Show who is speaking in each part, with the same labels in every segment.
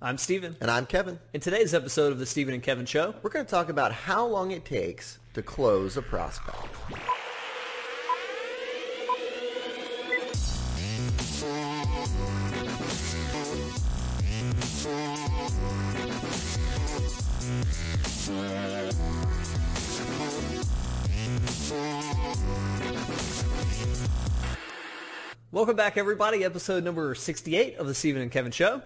Speaker 1: I'm Stephen.
Speaker 2: And I'm Kevin.
Speaker 1: In today's episode of the Stephen and Kevin Show,
Speaker 2: We're going to talk about how long it takes to close a prospect.
Speaker 1: welcome back, everybody. Episode number 68 of the Stephen and Kevin Show.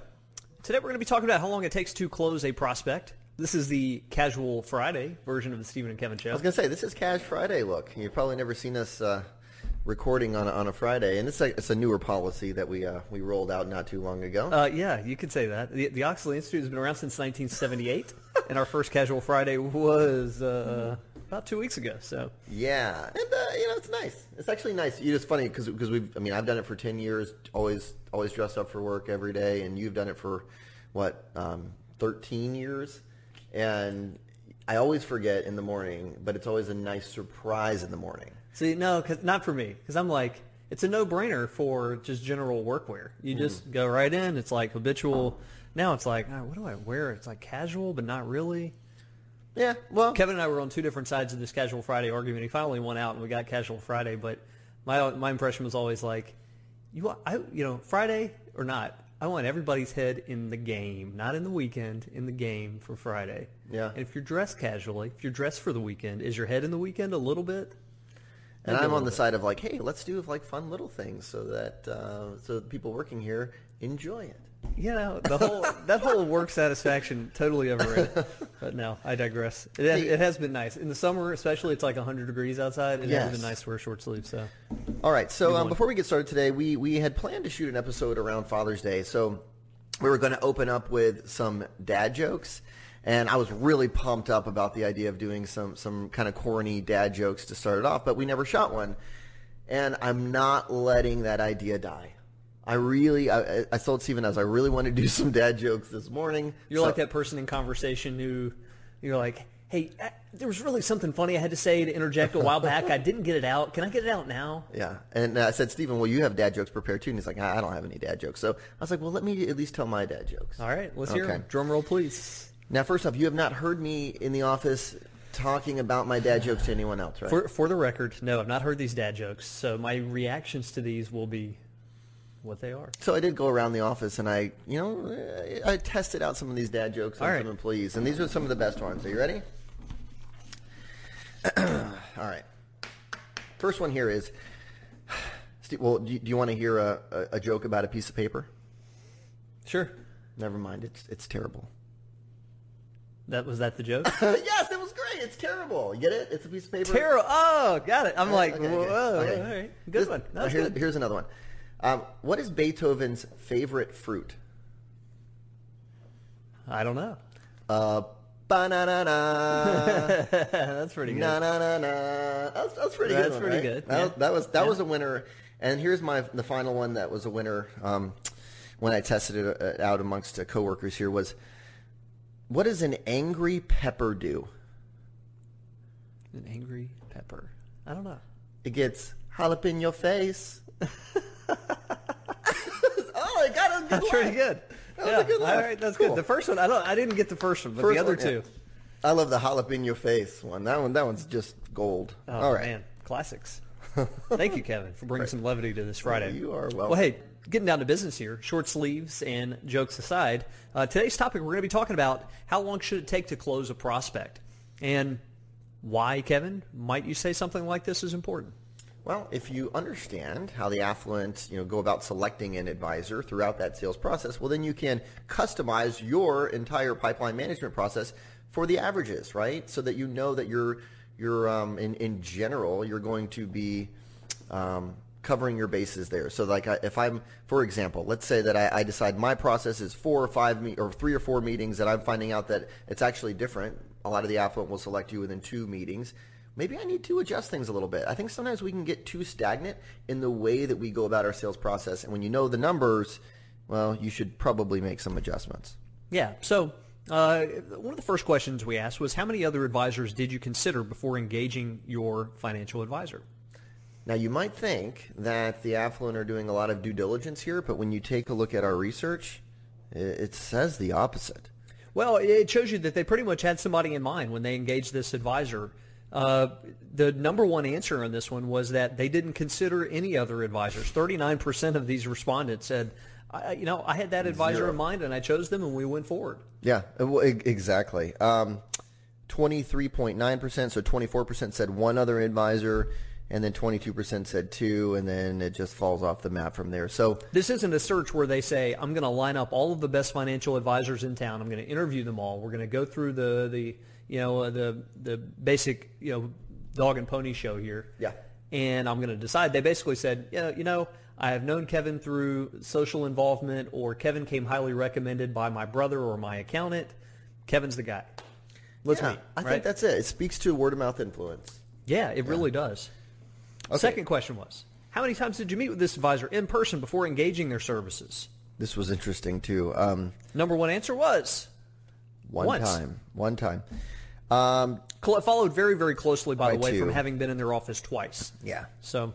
Speaker 1: Today, we're going to be talking about how long it takes to close a prospect. This is the casual Friday version of the Stephen and Kevin Show.
Speaker 2: I was going to say, this is Cash Friday look. You've probably never seen us uh, recording on a, on a Friday. And it's a, it's a newer policy that we, uh, we rolled out not too long ago.
Speaker 1: Uh, yeah, you could say that. The, the Oechsli Institute has been around since 1978, and our first casual Friday was uh, about two weeks ago. So
Speaker 2: yeah, and uh, you know it's nice. It's actually nice. You it's funny because because we've. I mean, I've done it for ten years. Always always dressed up for work every day, and you've done it for what um, thirteen years, and I always forget in the morning, but it's always a nice surprise in the morning.
Speaker 1: See, no, cause, not for me, because I'm like, it's a no-brainer for just general workwear. You just go right in. It's like habitual. Now it's like, oh, what do I wear? It's like casual, but not really.
Speaker 2: Yeah, well,
Speaker 1: Kevin and I were on two different sides of this Casual Friday argument. He finally won out, and we got Casual Friday. But my my impression was always like, you I, you know, Friday or not, I want everybody's head in the game, not in the weekend, in the game for Friday.
Speaker 2: Yeah.
Speaker 1: And if you're dressed casually, if you're dressed for the weekend, is your head in the weekend a little bit?
Speaker 2: and
Speaker 1: Maybe
Speaker 2: I'm on the
Speaker 1: bit.
Speaker 2: side of like, hey, let's do like fun little things so that uh, so that people working here enjoy it.
Speaker 1: You know, the whole that whole work satisfaction totally overrated. But no, I digress. It, has- it has been nice in the summer, especially. It's like 100 degrees outside. It
Speaker 2: Yes.
Speaker 1: has been nice to wear short sleeves. So
Speaker 2: All right. So um, before we get started today, we we had planned to shoot an episode around Father's Day. So we were going to open up with some dad jokes, and I was really pumped up about the idea of doing some some kind of corny dad jokes to start it off. But we never shot one, and I'm not letting that idea die. I really, I, I told Stephen as I really want to do some dad jokes this morning.
Speaker 1: You're
Speaker 2: So-
Speaker 1: like that person in conversation who you're like, hey, uh, there was really something funny I had to say to interject a while back. I didn't get it out. Can I get it out now?
Speaker 2: Yeah. And I said, Stephen, well, you have dad jokes prepared too. And he's like, I don't have any dad jokes. So I was like, well, let me at least tell my dad jokes.
Speaker 1: All right, let's hear
Speaker 2: Okay.
Speaker 1: them. Drum roll, please.
Speaker 2: Now, first off, you have not heard me in the office talking about my dad jokes to anyone else, right?
Speaker 1: For, for the record, no, I've not heard these dad jokes, so my reactions to these will be what they are.
Speaker 2: so I did go around the office and I, you know, I tested out some of these dad jokes on
Speaker 1: right.
Speaker 2: some employees, and these were some of the best ones. Are you ready? All right. First one here is, Steve, well, do you, do you want to hear a, a, a joke about a piece of paper?
Speaker 1: Sure.
Speaker 2: Never mind. It's it's terrible.
Speaker 1: That was that the joke?
Speaker 2: yes, it was great. It's terrible. You get it? It's a piece of paper.
Speaker 1: Terrible. Oh, got it. I'm like,
Speaker 2: Okay,
Speaker 1: whoa,
Speaker 2: okay,
Speaker 1: all right. Good
Speaker 2: This-
Speaker 1: one. Oh,
Speaker 2: here's,
Speaker 1: good.
Speaker 2: here's another one. Um, what is Beethoven's favorite fruit?
Speaker 1: I don't know.
Speaker 2: Uh, banana.
Speaker 1: That's pretty good.
Speaker 2: na na na na. That's that's pretty
Speaker 1: That's
Speaker 2: good. one,
Speaker 1: pretty
Speaker 2: right?
Speaker 1: good,
Speaker 2: That,
Speaker 1: yeah.
Speaker 2: was, that was that
Speaker 1: Yeah.
Speaker 2: was a winner. And here's my the final one that was a winner. Um, when I tested it uh, out amongst uh, coworkers here was, what does an angry pepper do?
Speaker 1: An angry pepper. I don't know.
Speaker 2: It gets jalapeno in your face. oh, it got a good
Speaker 1: That's pretty good.
Speaker 2: That was
Speaker 1: yeah.
Speaker 2: a good laugh.
Speaker 1: All right, that's
Speaker 2: Cool.
Speaker 1: good. The first one, I don't. I didn't get the first one, but
Speaker 2: First
Speaker 1: the other
Speaker 2: one, yeah.
Speaker 1: two.
Speaker 2: I love the jalapeno face one. That one, that one's just gold.
Speaker 1: Oh,
Speaker 2: All right.
Speaker 1: man, classics. Thank you, Kevin, for bringing some levity to this Friday.
Speaker 2: You are welcome.
Speaker 1: Well, hey, getting down to business here, short sleeves and jokes aside, uh, today's topic we're going to be talking about how long should it take to close a prospect, and why, Kevin, might you say something like this is important?
Speaker 2: Well, if you understand how the affluent, you know, go about selecting an advisor throughout that sales process, well, then you can customize your entire pipeline management process for the averages, right? So that you know that you're, you're um, in in general, you're going to be um, covering your bases there. So, like, I, if I'm, for example, let's say that I, I decide my process is four or five me- or three or four meetings, that I'm finding out that it's actually different. A lot of the affluent will select you within two meetings. Maybe I need to adjust things a little bit. I think sometimes we can get too stagnant in the way that we go about our sales process. And when you know the numbers, well, you should probably make some adjustments.
Speaker 1: Yeah. So uh, one of the first questions we asked was, how many other advisors did you consider before engaging your financial advisor?
Speaker 2: Now, you might think that the affluent are doing a lot of due diligence here, but when you take a look at our research, It, it says the opposite.
Speaker 1: Well, it shows you that they pretty much had somebody in mind when they engaged this advisor. Uh, the number one answer on this one was that they didn't consider any other advisors. 39% of these respondents said, I, you know, I had that advisor
Speaker 2: Zero.
Speaker 1: in mind and I chose them and we went forward.
Speaker 2: Yeah, uh, exactly. Um, 23.9%, so 24% said one other advisor, and then 22% said two, and then it just falls off the map from there. So,
Speaker 1: This isn't a search where they say, I'm going to line up all of the best financial advisors in town. I'm going to interview them all. We're going to go through the, the you know, uh, the, the basic, you know, dog and pony show here.
Speaker 2: Yeah.
Speaker 1: And I'm going to decide. They basically said, you know, you know, I have known Kevin through social involvement or Kevin came highly recommended by my brother or my accountant. Kevin's the guy. Let's
Speaker 2: yeah,
Speaker 1: meet.
Speaker 2: I
Speaker 1: right?
Speaker 2: think that's it. It speaks to word of mouth influence.
Speaker 1: Yeah, it really does. Second question was, how many times did you meet with this advisor in person before engaging their services?
Speaker 2: This was interesting too. Um,
Speaker 1: Number one answer was
Speaker 2: one
Speaker 1: Once.
Speaker 2: time, one time. Um,
Speaker 1: followed very, very closely, by the way, from having been in their office twice.
Speaker 2: yeah,
Speaker 1: So,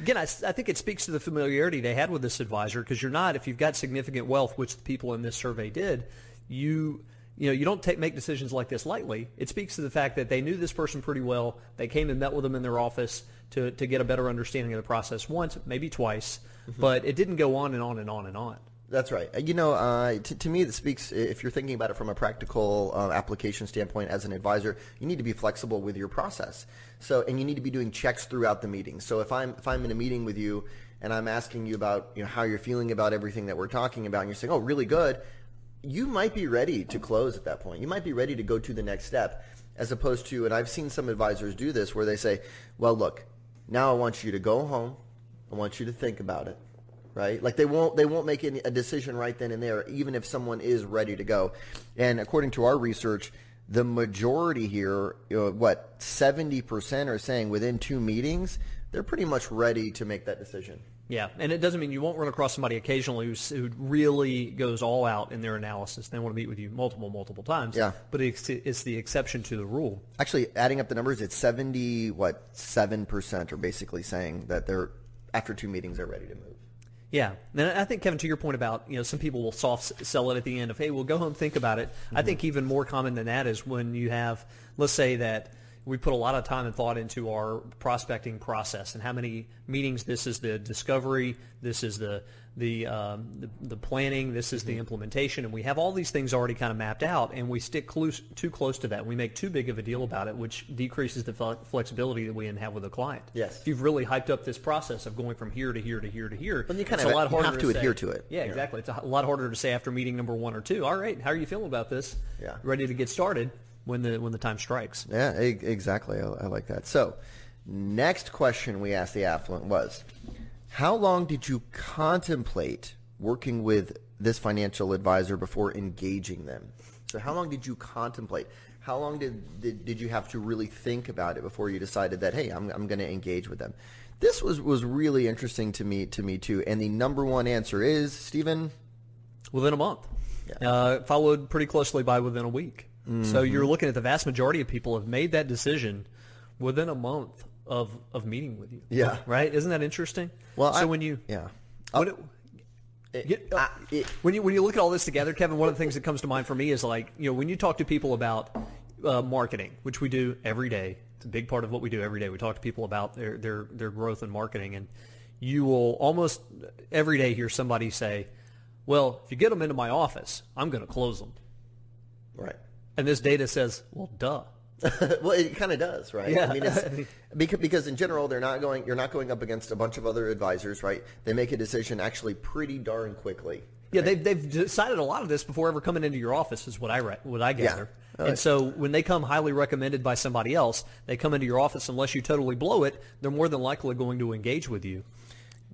Speaker 1: again, I, I think it speaks to the familiarity they had with this advisor because you're not, if you've got significant wealth, which the people in this survey did, you you know you don't take make decisions like this lightly. It speaks to the fact that they knew this person pretty well. They came and met with them in their office to to get a better understanding of the process once, maybe twice, but it didn't go on and on and on and on.
Speaker 2: That's right. Uh, You know, uh, to, to me, it speaks. If you're thinking about it from a practical uh, application standpoint, as an advisor, you need to be flexible with your process. So, and you need to be doing checks throughout the meeting. So, if I'm if I'm in a meeting with you and I'm asking you about you know how you're feeling about everything that we're talking about, and you're saying, "Oh, really good," you might be ready to close at that point. You might be ready to go to the next step, as opposed to, and I've seen some advisors do this where they say, "Well, look, now I want you to go home. I want you to think about it." Right? Like they won't they won't make any, a decision right then and there, even if someone is ready to go. And according to our research, the majority here, what seventy percent are saying within two meetings, they're pretty much ready to make that decision.
Speaker 1: Yeah, and it doesn't mean you won't run across somebody occasionally who really goes all out in their analysis. They want to meet with you multiple, multiple times.
Speaker 2: Yeah.
Speaker 1: but it's, it's the exception to the rule.
Speaker 2: Actually, adding up the numbers, it's seventy what seven percent are basically saying that they're after two meetings they're ready to move.
Speaker 1: Yeah, and I think Kevin, to your point about you know some people will soft sell it at the end of hey, we'll go home think about it. I think mm-hmm. even more common than that is when you have let's say that we put a lot of time and thought into our prospecting process and how many meetings. This is the discovery. This is the the um, the, the planning. This is the implementation, and we have all these things already kind of mapped out, and we stick close, too close to that. We make too big of a deal about it, which decreases the fle- flexibility that we can have with a client.
Speaker 2: Yes.
Speaker 1: If you've really hyped up this process of going from here to here to here to here,
Speaker 2: Then you kind
Speaker 1: it's
Speaker 2: of-
Speaker 1: a lot harder
Speaker 2: have to
Speaker 1: say-
Speaker 2: adhere to it.
Speaker 1: Yeah,
Speaker 2: Yeah.
Speaker 1: exactly. It's a lot harder to say after meeting number one or two. All right, how are you feeling about this?
Speaker 2: Yeah.
Speaker 1: ready to get started when the when the time strikes.
Speaker 2: Yeah, exactly. I, I like that. So, next question we asked the affluent was, how long did you contemplate working with this financial advisor before engaging them? So, how long did you contemplate? How long did, did, did you have to really think about it before you decided that, hey, I'm, I'm going to engage with them? This was, was really interesting to me to me too. And the number one answer is, Stephen,
Speaker 1: Within a month,
Speaker 2: Yeah.
Speaker 1: uh, followed pretty closely by within a week. So
Speaker 2: Mm-hmm.
Speaker 1: you're looking at the vast majority of people have made that decision within a month of of meeting with you.
Speaker 2: Yeah.
Speaker 1: right. Isn't that interesting?
Speaker 2: well,
Speaker 1: so
Speaker 2: I-
Speaker 1: when you
Speaker 2: yeah.
Speaker 1: when it, Get- uh,
Speaker 2: I- it-
Speaker 1: when you when you look at all this together, Kevin, one of the things that comes to mind for me is like you know when you talk to people about uh, marketing, which we do every day. It's a big part of what we do every day. We talk to people about their their their growth in marketing, and you will almost every day hear somebody say, "Well, if you get them into my office, I'm going to close them."
Speaker 2: Right.
Speaker 1: And this data says, "Well, duh."
Speaker 2: well, it kind of does, right?
Speaker 1: Yeah.
Speaker 2: I mean, it's, because, because in general, they're not going. You're not going up against a bunch of other advisors, right? They make a decision actually pretty darn quickly.
Speaker 1: Yeah, they've, they've decided a lot of this before ever coming into your office, is what I re- what I gather.
Speaker 2: Oh,
Speaker 1: And so when they come highly recommended by somebody else, they come into your office unless you totally blow it. They're more than likely going to engage with you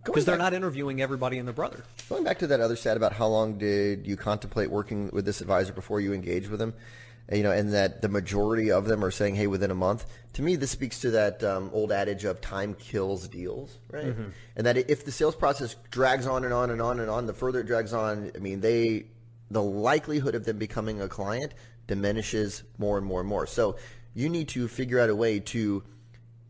Speaker 1: because they're not interviewing everybody and their brother.
Speaker 2: Going back to that other stat about how long did you contemplate working with this advisor before you engage with them, you know, and that the majority of them are saying, "Hey, within a month." To me, this speaks to that um, old adage of "time kills deals," right? And that if the sales process drags on and on and on and on, the further it drags on, I mean, they the likelihood of them becoming a client diminishes more and more and more. So you need to figure out a way to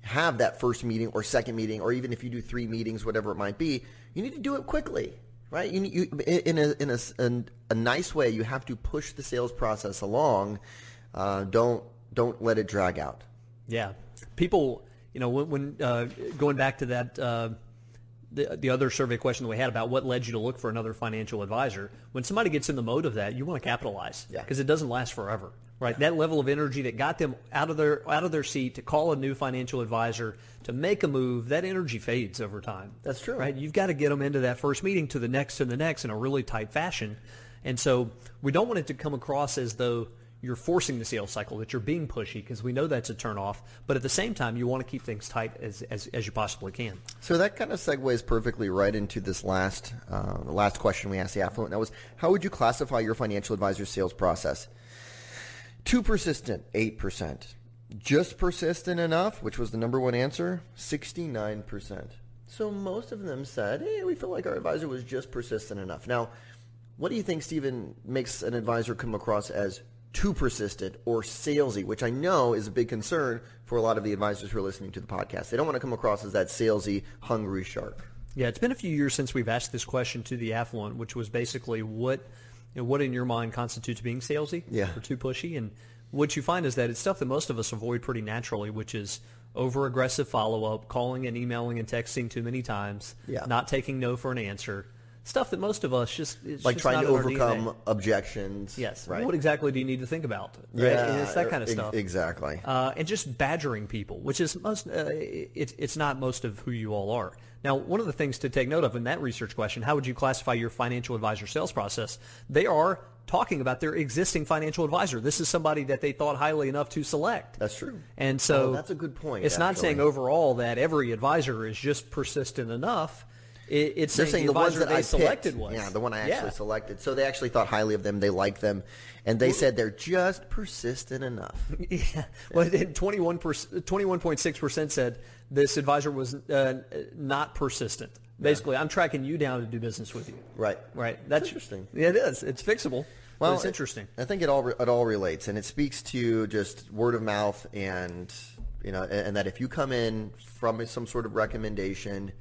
Speaker 2: have that first meeting or second meeting, or even if you do three meetings, whatever it might be, you need to do it quickly, right? You, you, in a in a, in a nice way, you have to push the sales process along. Uh, don't don't let it drag out.
Speaker 1: Yeah, people, you know, when, when uh, going back to that. The, the other survey question that we had about what led you to look for another financial advisor. When somebody gets in the mode of that, you want to capitalize because
Speaker 2: Yeah.
Speaker 1: it doesn't last forever, right? That level of energy that got them out of their out of their seat to call a new financial advisor to make a move, that energy fades over time.
Speaker 2: That's true.
Speaker 1: right? You've got to get them into that first meeting to the next to the next in a really tight fashion, and so we don't want it to come across as though you're forcing the sales cycle, that you're being pushy, because we know that's a turnoff. But at the same time, you want to keep things tight as, as, as you possibly can.
Speaker 2: So that kind of segues perfectly right into this last uh, last question we asked the affluent. That was, how would you classify your financial advisor sales process? Too persistent, eight percent. Just persistent enough, which was the number one answer, sixty-nine percent. So most of them said, "Hey, we feel like our advisor was just persistent enough." Now, what do you think, Stephen, makes an advisor come across as too persistent or salesy, which I know is a big concern for a lot of the advisors who are listening to the podcast. They don't want to come across as that salesy, hungry shark.
Speaker 1: Yeah, it's been a few years since we've asked this question to the affluent, which was basically what, you know, what in your mind constitutes being salesy
Speaker 2: Yeah.
Speaker 1: or too pushy. And what you find is that it's stuff that most of us avoid pretty naturally, which is over aggressive follow up, calling and emailing and texting too many times,
Speaker 2: Yeah.
Speaker 1: not taking no for an answer. Stuff that most of us just
Speaker 2: Like
Speaker 1: just
Speaker 2: trying to overcome objections.
Speaker 1: Yes.
Speaker 2: Right.
Speaker 1: What exactly do you need to think about? Right?
Speaker 2: Yeah,
Speaker 1: it's that kind of stuff.
Speaker 2: Exactly.
Speaker 1: uh, and just badgering people, which is most. Uh, it, it's not most of who you all are. Now, one of the things to take note of in that research question: How would you classify your financial advisor sales process? They are talking about their existing financial advisor. This is somebody that they thought highly enough to select.
Speaker 2: That's true.
Speaker 1: And so
Speaker 2: Oh, that's a good point,
Speaker 1: It's not saying overall that every advisor is just persistent enough. It, it's
Speaker 2: They're
Speaker 1: saying, the
Speaker 2: the ones that I
Speaker 1: selected was.
Speaker 2: Yeah, the one I actually
Speaker 1: Yeah.
Speaker 2: selected. So they actually thought highly of them. They liked them, and they said they're just persistent enough.
Speaker 1: Yeah. Well, 21 21.6 percent said this advisor was uh, not persistent. Basically, I'm tracking you down to do business with you.
Speaker 2: Right.
Speaker 1: Right. That's
Speaker 2: interesting.
Speaker 1: Yeah, it is. It's fixable. Well, it's
Speaker 2: it-
Speaker 1: interesting.
Speaker 2: I think it all it all relates, and it speaks to just word of mouth, and you know, and that if you come in from some sort of recommendation,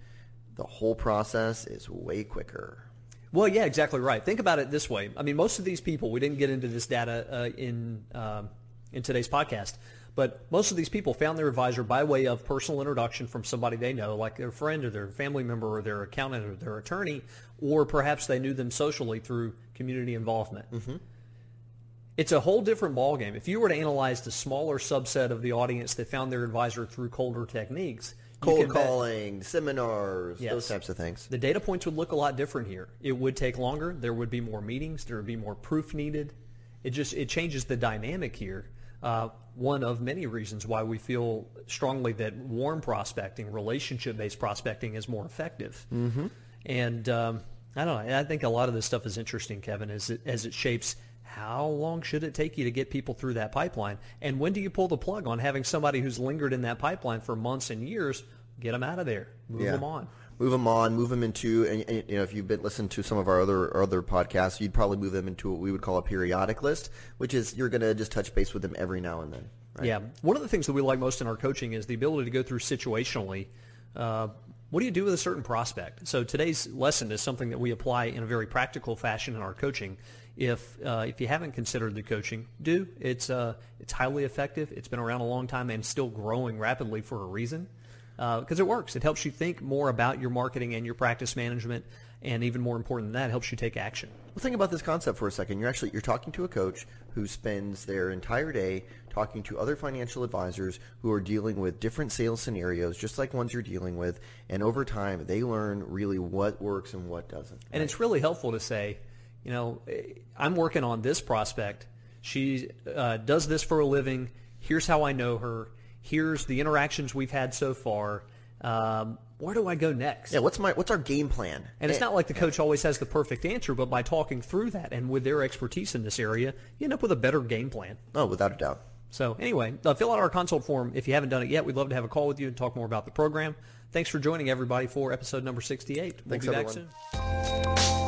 Speaker 2: the whole process is way quicker.
Speaker 1: Well, yeah, exactly right. Think about it this way. I mean, most of these people, we didn't get into this data uh, in um, in today's podcast, but most of these people found their advisor by way of personal introduction from somebody they know, like their friend or their family member or their accountant or their attorney, or perhaps they knew them socially through community involvement. It's a whole different ballgame. If you were to analyze the smaller subset of the audience that found their advisor through colder techniques,
Speaker 2: Cold
Speaker 1: can bet-
Speaker 2: calling, seminars,
Speaker 1: Yes.
Speaker 2: those types of things.
Speaker 1: the data points would look a lot different here. It would take longer. There would be more meetings. There would be more proof needed. It just it changes the dynamic here. Uh, one of many reasons why we feel strongly that warm prospecting, relationship-based prospecting, is more effective. Mm-hmm. And um, I don't know. I think a lot of this stuff is interesting, Kevin, as it, as it shapes how long should it take you to get people through that pipeline, and when do you pull the plug on having somebody who's lingered in that pipeline for months and years? Get them out of there. Move them on.
Speaker 2: Move them on, move them into, and, and, you know, if you've been listening to some of our other our other podcasts, you'd probably move them into what we would call a periodic list, which is you're going to just touch base with them every now and then. Right?
Speaker 1: Yeah. One of the things that we like most in our coaching is the ability to go through situationally. Uh, what do you do with a certain prospect? So today's lesson is something that we apply in a very practical fashion in our coaching. If uh, if you haven't considered the coaching, do it's uh, it's highly effective. It's been around a long time and still growing rapidly for a reason because it works. It helps you think more about your marketing and your practice management, and even more important than that, it helps you take action.
Speaker 2: Well, think about this concept for a second. You're actually you're talking to a coach who spends their entire day talking to other financial advisors who are dealing with different sales scenarios, just like ones you're dealing with, and over time they learn really what works and what doesn't.
Speaker 1: And it's really helpful to say, you know, eh, I'm working on this prospect. She uh, does this for a living. Here's how I know her. Here's the interactions we've had so far. Um, where do I go next?
Speaker 2: Yeah, what's my what's our game plan?
Speaker 1: And it's not like the coach always has the perfect answer, but by talking through that and with their expertise in this area, you end up with a better game plan.
Speaker 2: Oh, without a doubt.
Speaker 1: So anyway, uh, fill out our consult form if you haven't done it yet. We'd love to have a call with you and talk more about the program. Thanks for joining everybody for episode number 68. We'll
Speaker 2: Thanks,
Speaker 1: be back
Speaker 2: everyone.
Speaker 1: soon.